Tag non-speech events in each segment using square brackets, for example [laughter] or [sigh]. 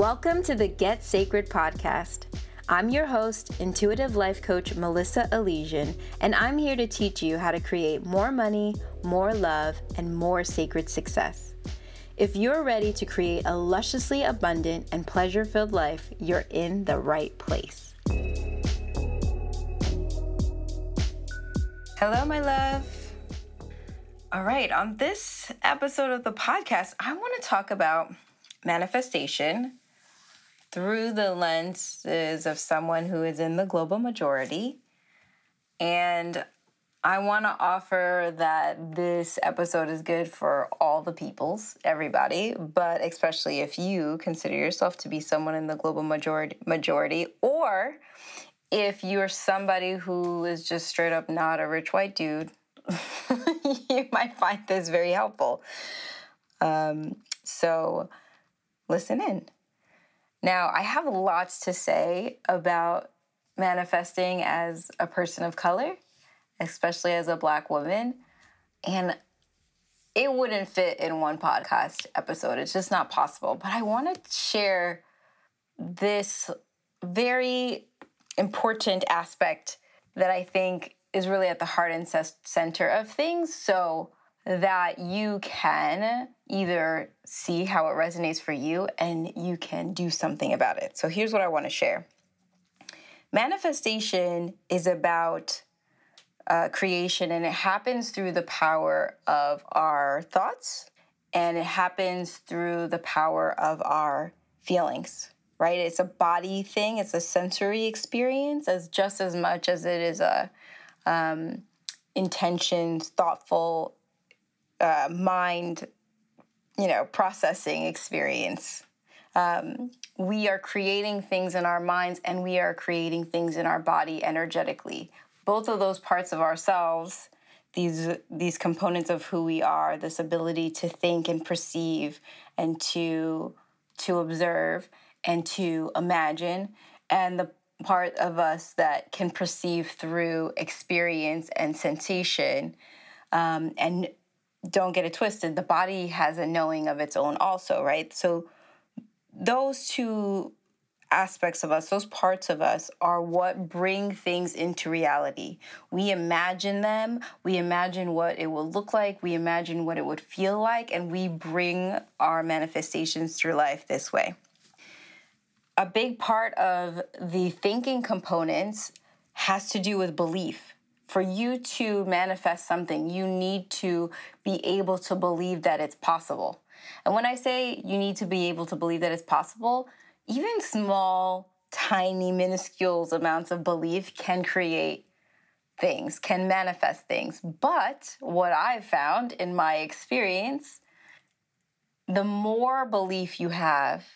Welcome to the Get Sacred podcast. I'm your host, intuitive life coach Melissa Elysian, and I'm here to teach you how to create more money, more love, and more sacred success. If you're ready to create a lusciously abundant and pleasure filled life, you're in the right place. Hello, my love. All right, on this episode of the podcast, I want to talk about manifestation through the lenses of someone who is in the global majority. And I want to offer that this episode is good for all the peoples, everybody, but especially if you consider yourself to be someone in the global majority, majority or if you're somebody who is just straight up not a rich white dude, [laughs] you might find this very helpful. Um, so listen in. Now, I have lots to say about manifesting as a person of color, especially as a black woman. And it wouldn't fit in one podcast episode. It's just not possible. But I want to share this very important aspect that I think is really at the heart and center of things. So, that you can either see how it resonates for you and you can do something about it. So here's what I want to share manifestation is about uh, creation and it happens through the power of our thoughts and it happens through the power of our feelings right it's a body thing it's a sensory experience as just as much as it is a um, intentions thoughtful uh, mind, you know, processing experience. Um, we are creating things in our minds and we are creating things in our body energetically. Both of those parts of ourselves, these these components of who we are, this ability to think and perceive and to to observe and to imagine, and the part of us that can perceive through experience and sensation um, and don't get it twisted, the body has a knowing of its own also, right? So those two aspects of us, those parts of us, are what bring things into reality. We imagine them, we imagine what it will look like, we imagine what it would feel like, and we bring our manifestations through life this way. A big part of the thinking components has to do with belief for you to manifest something, you need to be able to believe that it's possible. And when I say you need to be able to believe that it's possible, even small, tiny, minuscule amounts of belief can create things, can manifest things. But what I've found in my experience, the more belief you have,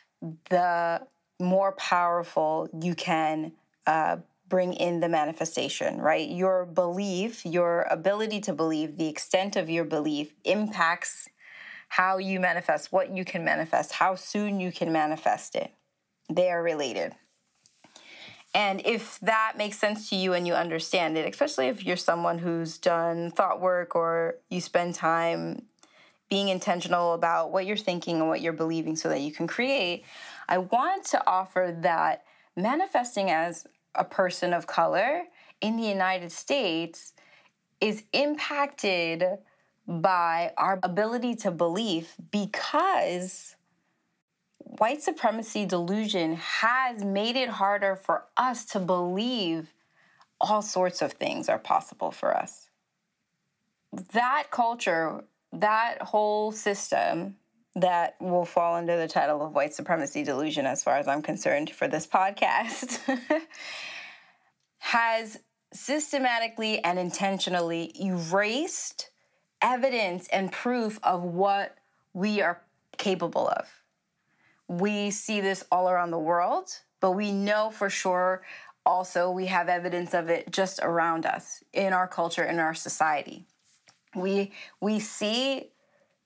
the more powerful you can uh, bring in the manifestation, right? Your belief, your ability to believe, the extent of your belief impacts how you manifest, what you can manifest, how soon you can manifest it. They are related. And if that makes sense to you and you understand it, especially if you're someone who's done thought work or you spend time being intentional about what you're thinking and what you're believing so that you can create, I want to offer that manifesting as a person of color in the United States is impacted by our ability to believe because white supremacy delusion has made it harder for us to believe all sorts of things are possible for us. That culture, that whole system that will fall under the title of white supremacy delusion, as far as I'm concerned, for this podcast, [laughs] has systematically and intentionally erased evidence and proof of what we are capable of. We see this all around the world, but we know for sure also we have evidence of it just around us in our culture in our society. We we see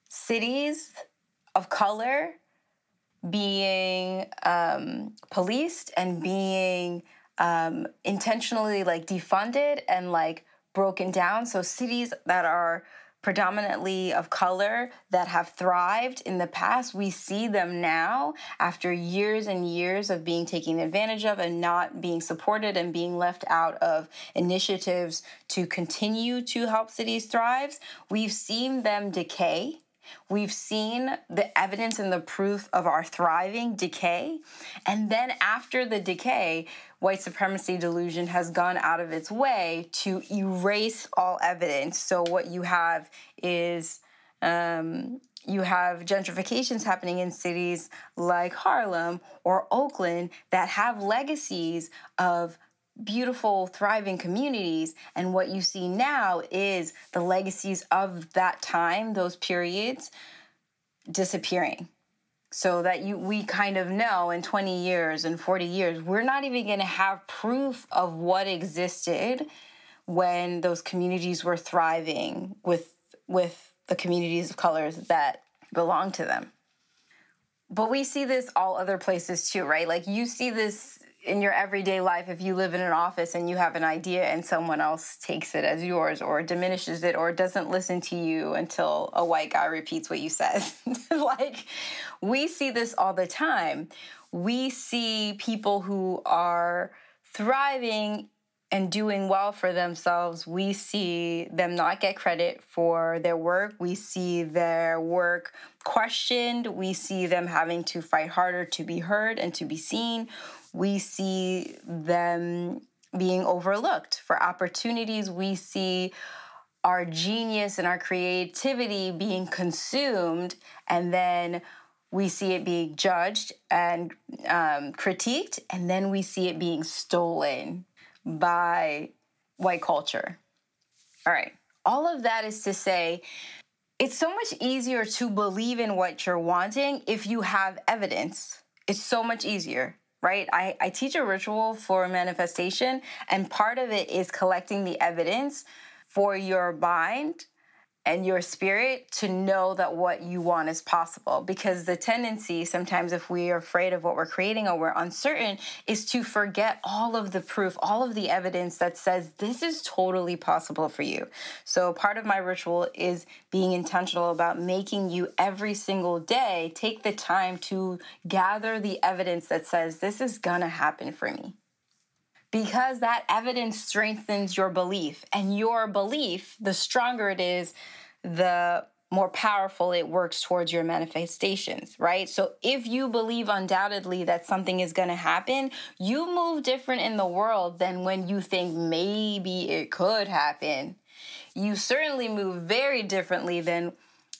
cities of color being um, policed and being um, intentionally like defunded and like broken down. So cities that are predominantly of color that have thrived in the past, we see them now after years and years of being taken advantage of and not being supported and being left out of initiatives to continue to help cities thrive. We've seen them decay We've seen the evidence and the proof of our thriving decay. And then after the decay, white supremacy delusion has gone out of its way to erase all evidence. So what you have is um, you have gentrifications happening in cities like Harlem or Oakland that have legacies of beautiful, thriving communities. And what you see now is the legacies of that time, those periods, disappearing. So that you we kind of know in 20 years and 40 years, we're not even gonna have proof of what existed when those communities were thriving with with the communities of colors that belong to them. But we see this all other places too, right? Like you see this in your everyday life if you live in an office and you have an idea and someone else takes it as yours or diminishes it or doesn't listen to you until a white guy repeats what you said [laughs] like we see this all the time we see people who are thriving and doing well for themselves, we see them not get credit for their work. We see their work questioned. We see them having to fight harder to be heard and to be seen we see them being overlooked for opportunities. We see our genius and our creativity being consumed, and then we see it being judged and um, critiqued, and then we see it being stolen by white culture. All right, all of that is to say, it's so much easier to believe in what you're wanting if you have evidence. It's so much easier right? I, I teach a ritual for manifestation, and part of it is collecting the evidence for your mind and your spirit to know that what you want is possible. Because the tendency, sometimes, if we are afraid of what we're creating or we're uncertain, is to forget all of the proof, all of the evidence that says this is totally possible for you. So, part of my ritual is being intentional about making you every single day take the time to gather the evidence that says this is gonna happen for me because that evidence strengthens your belief. And your belief, the stronger it is, the more powerful it works towards your manifestations, right? So if you believe undoubtedly that something is going to happen, you move different in the world than when you think maybe it could happen. You certainly move very differently than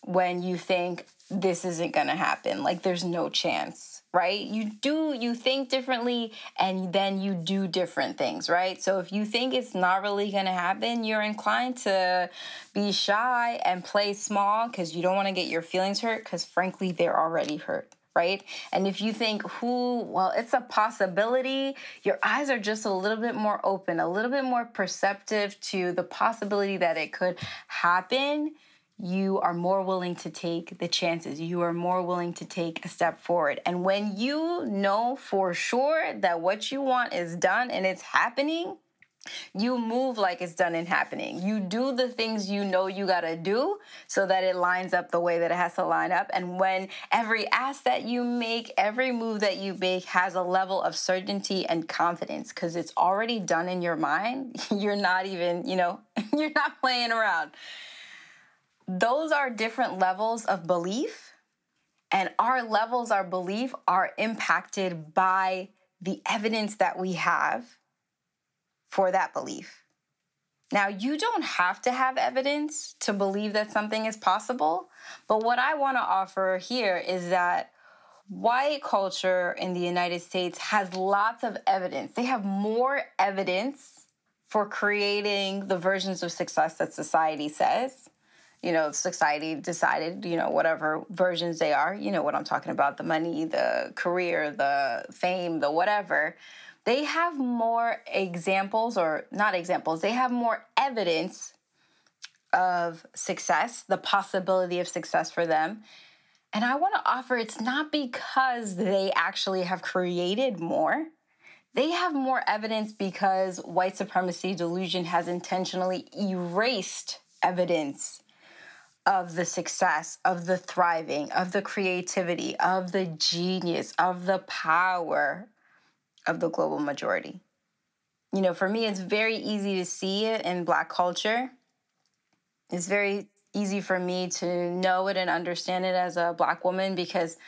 when you think this isn't going to happen. Like there's no chance right? You do, you think differently and then you do different things, right? So if you think it's not really gonna happen, you're inclined to be shy and play small because you don't wanna get your feelings hurt because frankly, they're already hurt. Right? And if you think, who, well, it's a possibility, your eyes are just a little bit more open, a little bit more perceptive to the possibility that it could happen you are more willing to take the chances. You are more willing to take a step forward. And when you know for sure that what you want is done and it's happening, you move like it's done and happening. You do the things you know you gotta do so that it lines up the way that it has to line up. And when every ask that you make, every move that you make has a level of certainty and confidence because it's already done in your mind, [laughs] you're not even, you know, [laughs] you're not playing around those are different levels of belief, and our levels of belief are impacted by the evidence that we have for that belief. Now, you don't have to have evidence to believe that something is possible, but what I want to offer here is that white culture in the United States has lots of evidence. They have more evidence for creating the versions of success that society says you know, society decided, you know, whatever versions they are, you know what I'm talking about the money, the career, the fame, the whatever. They have more examples, or not examples, they have more evidence of success, the possibility of success for them. And I want to offer it's not because they actually have created more. They have more evidence because white supremacy delusion has intentionally erased evidence of the success, of the thriving, of the creativity, of the genius, of the power of the global majority. You know, for me, it's very easy to see it in Black culture. It's very easy for me to know it and understand it as a Black woman because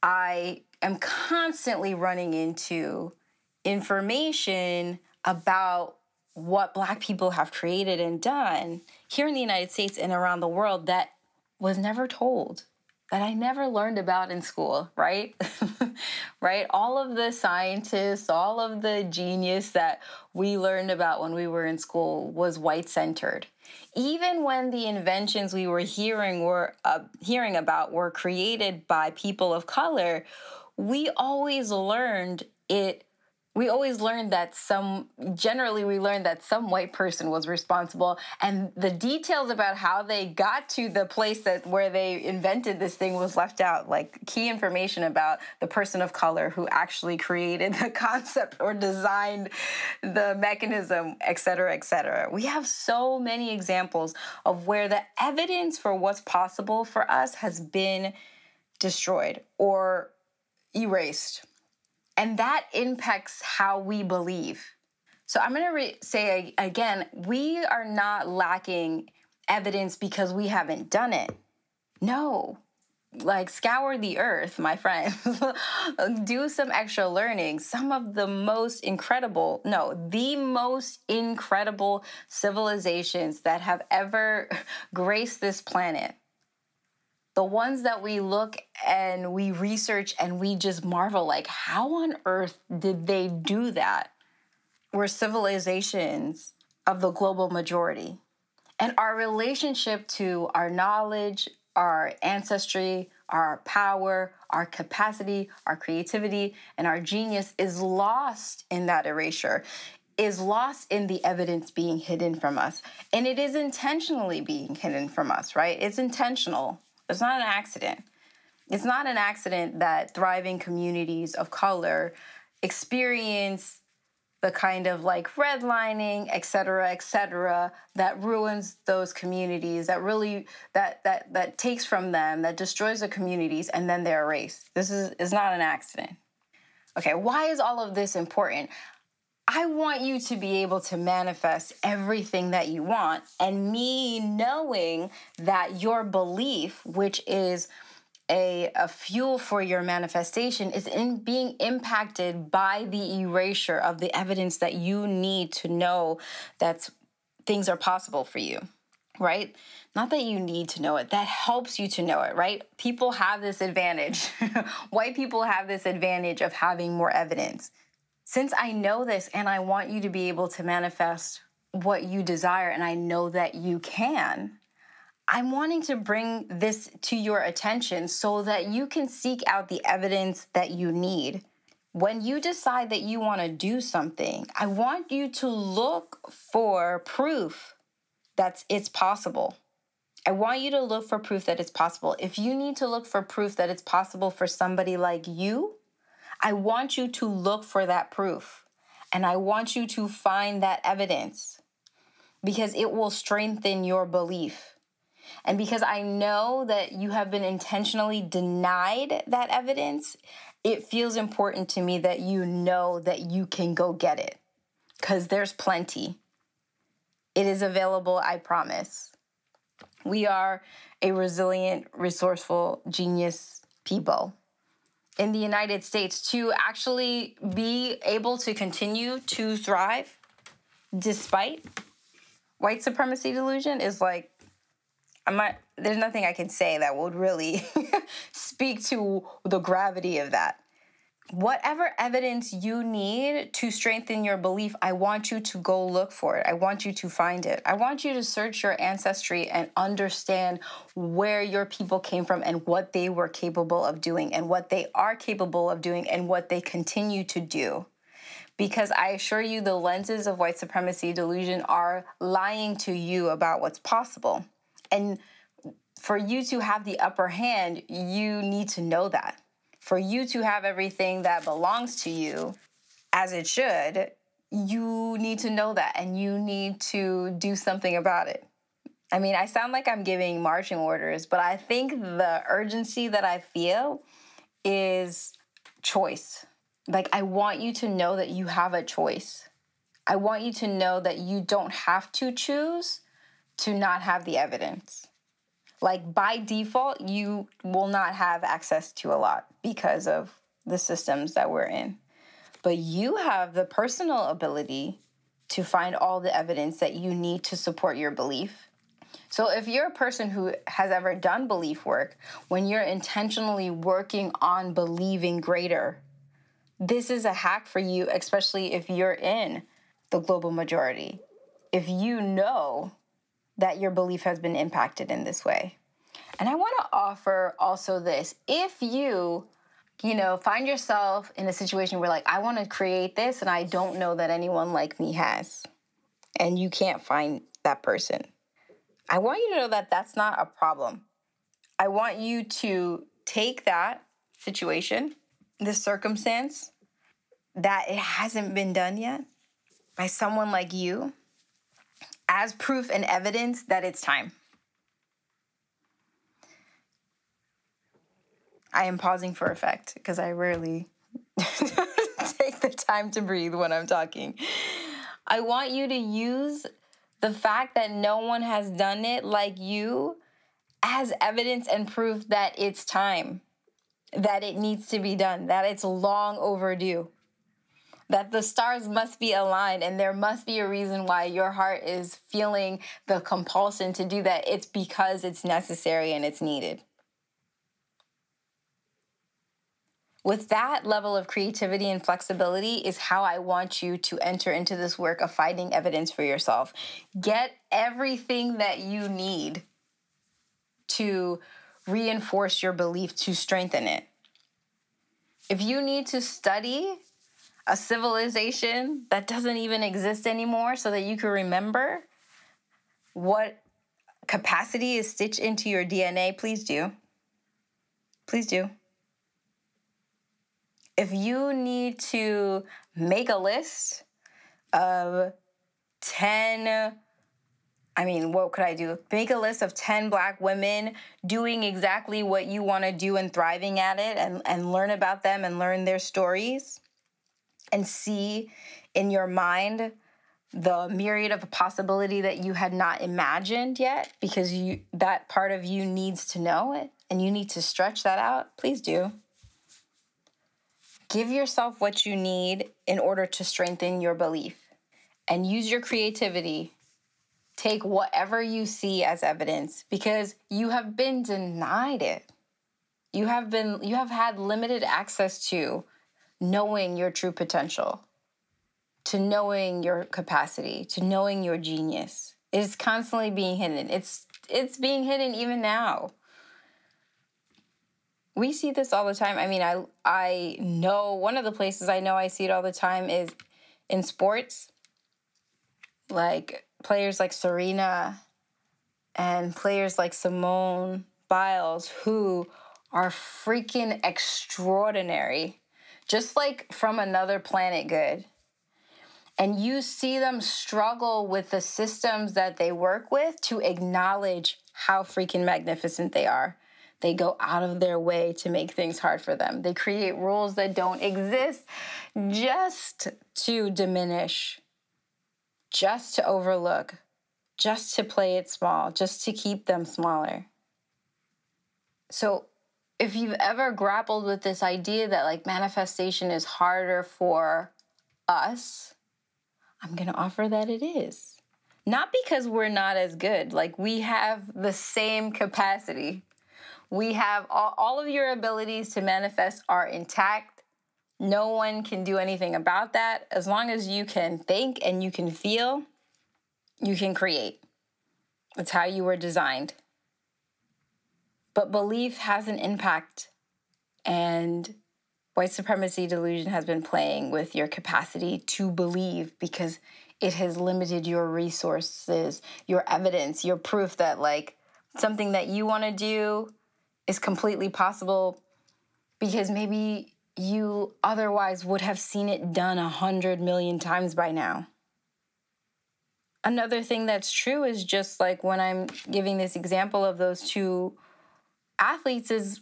I am constantly running into information about what Black people have created and done here in the United States and around the world that was never told, that I never learned about in school, right? [laughs] right? All of the scientists, all of the genius that we learned about when we were in school was white centered. Even when the inventions we were hearing were uh, hearing about were created by people of color, we always learned it we always learned that some generally we learned that some white person was responsible and the details about how they got to the place that where they invented this thing was left out like key information about the person of color who actually created the [laughs] concept or designed the mechanism et cetera et cetera. We have so many examples of where the evidence for what's possible for us has been destroyed or erased and that impacts how we believe. So I'm going to re- say again, we are not lacking evidence because we haven't done it. No. Like, scour the earth, my friends. [laughs] Do some extra learning. Some of the most incredible, no, the most incredible civilizations that have ever [laughs] graced this planet the ones that we look and we research and we just marvel like how on earth did they do that? Were civilizations of the global majority. And our relationship to our knowledge our ancestry our power our capacity our creativity and our genius is lost in that erasure is lost in the evidence being hidden from us. And it is intentionally being hidden from us right? It's intentional it's not an accident. It's not an accident that thriving communities of color experience the kind of like redlining, et cetera, et cetera, that ruins those communities, that really that that that takes from them, that destroys the communities, and then they're erased. This is is not an accident. Okay, why is all of this important? I want you to be able to manifest everything that you want. And me knowing that your belief, which is a, a fuel for your manifestation, is in being impacted by the erasure of the evidence that you need to know that things are possible for you right? Not that you need to know it, that helps you to know it, right? People have this advantage. [laughs] White people have this advantage of having more evidence since I know this and I want you to be able to manifest what you desire, and I know that you can, I'm wanting to bring this to your attention so that you can seek out the evidence that you need. When you decide that you want to do something, I want you to look for proof that it's possible. I want you to look for proof that it's possible. If you need to look for proof that it's possible for somebody like you, I want you to look for that proof and I want you to find that evidence because it will strengthen your belief. And because I know that you have been intentionally denied that evidence, it feels important to me that you know that you can go get it because there's plenty. It is available, I promise. We are a resilient, resourceful, genius people in the United States to actually be able to continue to thrive despite white supremacy delusion is like I'm not there's nothing I can say that would really [laughs] speak to the gravity of that whatever evidence you need to strengthen your belief, I want you to go look for it. I want you to find it. I want you to search your ancestry and understand where your people came from and what they were capable of doing and what they are capable of doing and what they continue to do. Because I assure you, the lenses of white supremacy delusion are lying to you about what's possible. And for you to have the upper hand, you need to know that for you to have everything that belongs to you as it should, you need to know that and you need to do something about it. I mean, I sound like I'm giving marching orders, but I think the urgency that I feel is choice. Like, I want you to know that you have a choice. I want you to know that you don't have to choose to not have the evidence. Like, by default, you will not have access to a lot because of the systems that we're in. But you have the personal ability to find all the evidence that you need to support your belief so, if you're a person who has ever done belief work, when you're intentionally working on believing greater, this is a hack for you, especially if you're in the global majority. If you know that your belief has been impacted in this way. And I want to offer also this if you you know, find yourself in a situation where, like, I want to create this and I don't know that anyone like me has, and you can't find that person. I want you to know that that's not a problem. I want you to take that situation, this circumstance, that it hasn't been done yet by someone like you, as proof and evidence that it's time. I am pausing for effect because I rarely [laughs] take the time to breathe when I'm talking. I want you to use the fact that no one has done it like you as evidence and proof that it's time, that it needs to be done, that it's long overdue, that the stars must be aligned and there must be a reason why your heart is feeling the compulsion to do that. It's because it's necessary and it's needed. with that level of creativity and flexibility is how I want you to enter into this work of finding evidence for yourself. Get everything that you need to reinforce your belief, to strengthen it. If you need to study a civilization that doesn't even exist anymore so that you can remember what capacity is stitched into your DNA, please do. Please do if you need to make a list of 10 I mean, what could I do? Make a list of 10 black women doing exactly what you want to do and thriving at it and, and learn about them and learn their stories and see in your mind the myriad of possibility that you had not imagined yet because you that part of you needs to know it and you need to stretch that out. Please do. Give yourself what you need in order to strengthen your belief and use your creativity. Take whatever you see as evidence because you have been denied it. You have been you have had limited access to knowing your true potential, to knowing your capacity, to knowing your genius. It is constantly being hidden. It's it's being hidden even now we see this all the time. I mean, I I know one of the places I know I see it all the time is in sports. Like players like Serena and players like Simone Biles who are freaking extraordinary. Just like from another planet good. And you see them struggle with the systems that they work with to acknowledge how freaking magnificent they are they go out of their way to make things hard for them. They create rules that don't exist just to diminish, just to overlook, just to play it small, just to keep them smaller. So, if you've ever grappled with this idea that like manifestation is harder for us, I'm going to offer that it is. Not because we're not as good, like we have the same capacity we have all, all of your abilities to manifest are intact. No one can do anything about that. As long as you can think and you can feel, you can create. That's how you were designed. But belief has an impact, and white supremacy delusion has been playing with your capacity to believe because it has limited your resources, your evidence, your proof that, like, something that you want to do is completely possible because maybe you otherwise would have seen it done a hundred million times by now. another thing that's true is just like when I'm giving this example of those two athletes is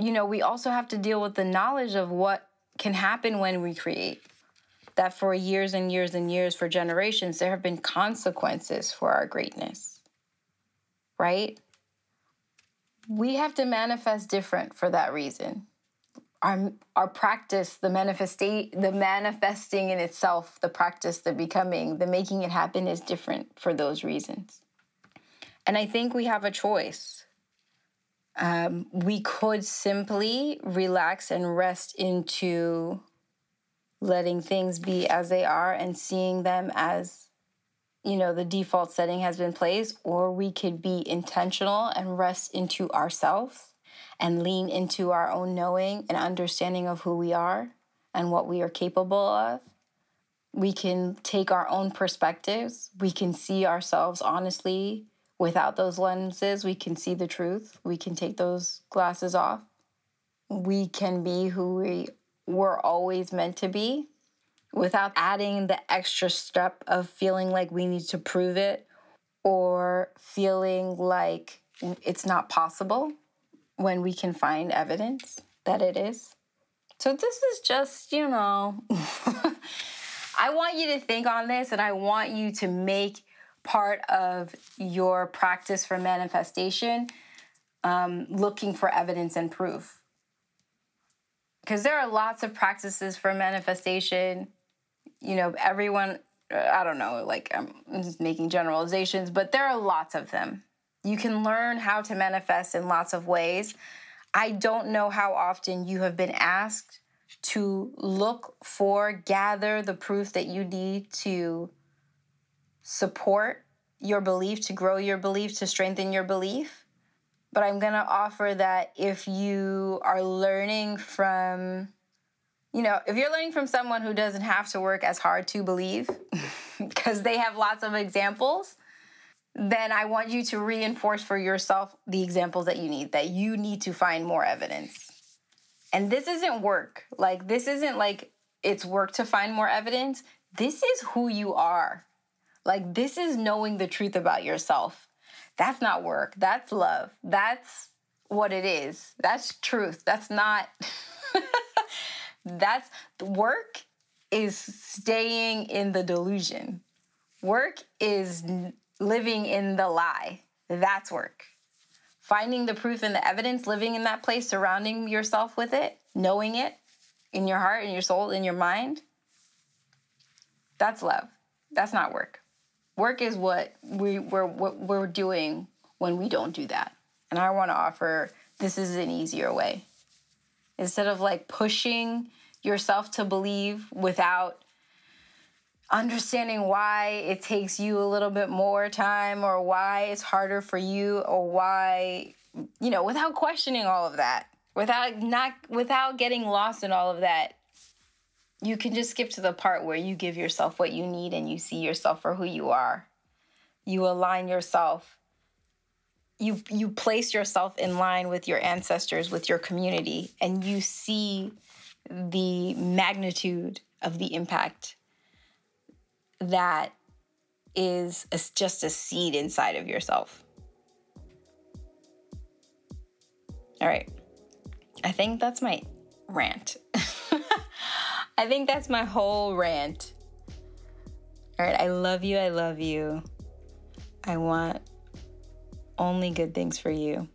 you know, we also have to deal with the knowledge of what can happen when we create. That for years and years and years, for generations, there have been consequences for our greatness, right? We have to manifest different for that reason. Our, our practice, the manifestate, the manifesting in itself, the practice, the becoming, the making it happen is different for those reasons. And I think we have a choice um, we could simply relax and rest into letting things be as they are and seeing them as you know the default setting has been placed or we could be intentional and rest into ourselves and lean into our own knowing and understanding of who we are and what we are capable of. We can take our own perspectives. We can see ourselves honestly without those lenses, we can see the truth. We can take those glasses off. We can be who we were always meant to be without adding the extra step of feeling like we need to prove it or feeling like it's not possible when we can find evidence that it is. So, this is just, you know, [laughs] I want you to think on this and I want you to make part of your practice for manifestation um, looking for evidence and proof. Because there are lots of practices for manifestation. You know, everyone, I don't know, like I'm just making generalizations, but there are lots of them. You can learn how to manifest in lots of ways. I don't know how often you have been asked to look for, gather the proof that you need to support your belief, to grow your belief, to strengthen your belief. But I'm going to offer that if you are learning from, you know, if you're learning from someone who doesn't have to work as hard to believe, [laughs] because they have lots of examples, then I want you to reinforce for yourself the examples that you need, that you need to find more evidence. And this isn't work. Like, this isn't like it's work to find more evidence. This is who you are. Like, this is knowing the truth about yourself. That's not work. That's love. That's what it is. That's truth. That's not, [laughs] that's work is staying in the delusion. Work is living in the lie. That's work. Finding the proof and the evidence, living in that place, surrounding yourself with it, knowing it in your heart, in your soul, in your mind. That's love. That's not work. Work is what we, we're, what we're doing when we don't do that. And I want to offer this is an easier way. Instead of like pushing yourself to believe without understanding why it takes you a little bit more time or why it's harder for you or why you know without questioning all of that without not without getting lost in all of that you can just skip to the part where you give yourself what you need and you see yourself for who you are. You align yourself. You you place yourself in line with your ancestors, with your community, and you see the magnitude of the impact that is a, just a seed inside of yourself. All right. I think that's my rant. [laughs] I think that's my whole rant. All right, I love you. I love you. I want only good things for you.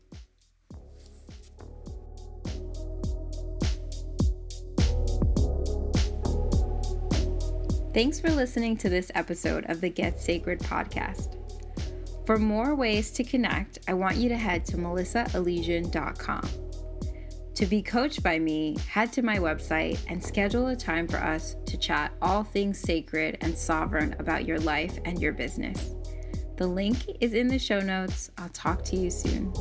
Thanks for listening to this episode of the Get Sacred podcast. For more ways to connect, I want you to head to melissaelysian.com. To be coached by me, head to my website and schedule a time for us to chat all things sacred and sovereign about your life and your business. The link is in the show notes. I'll talk to you soon.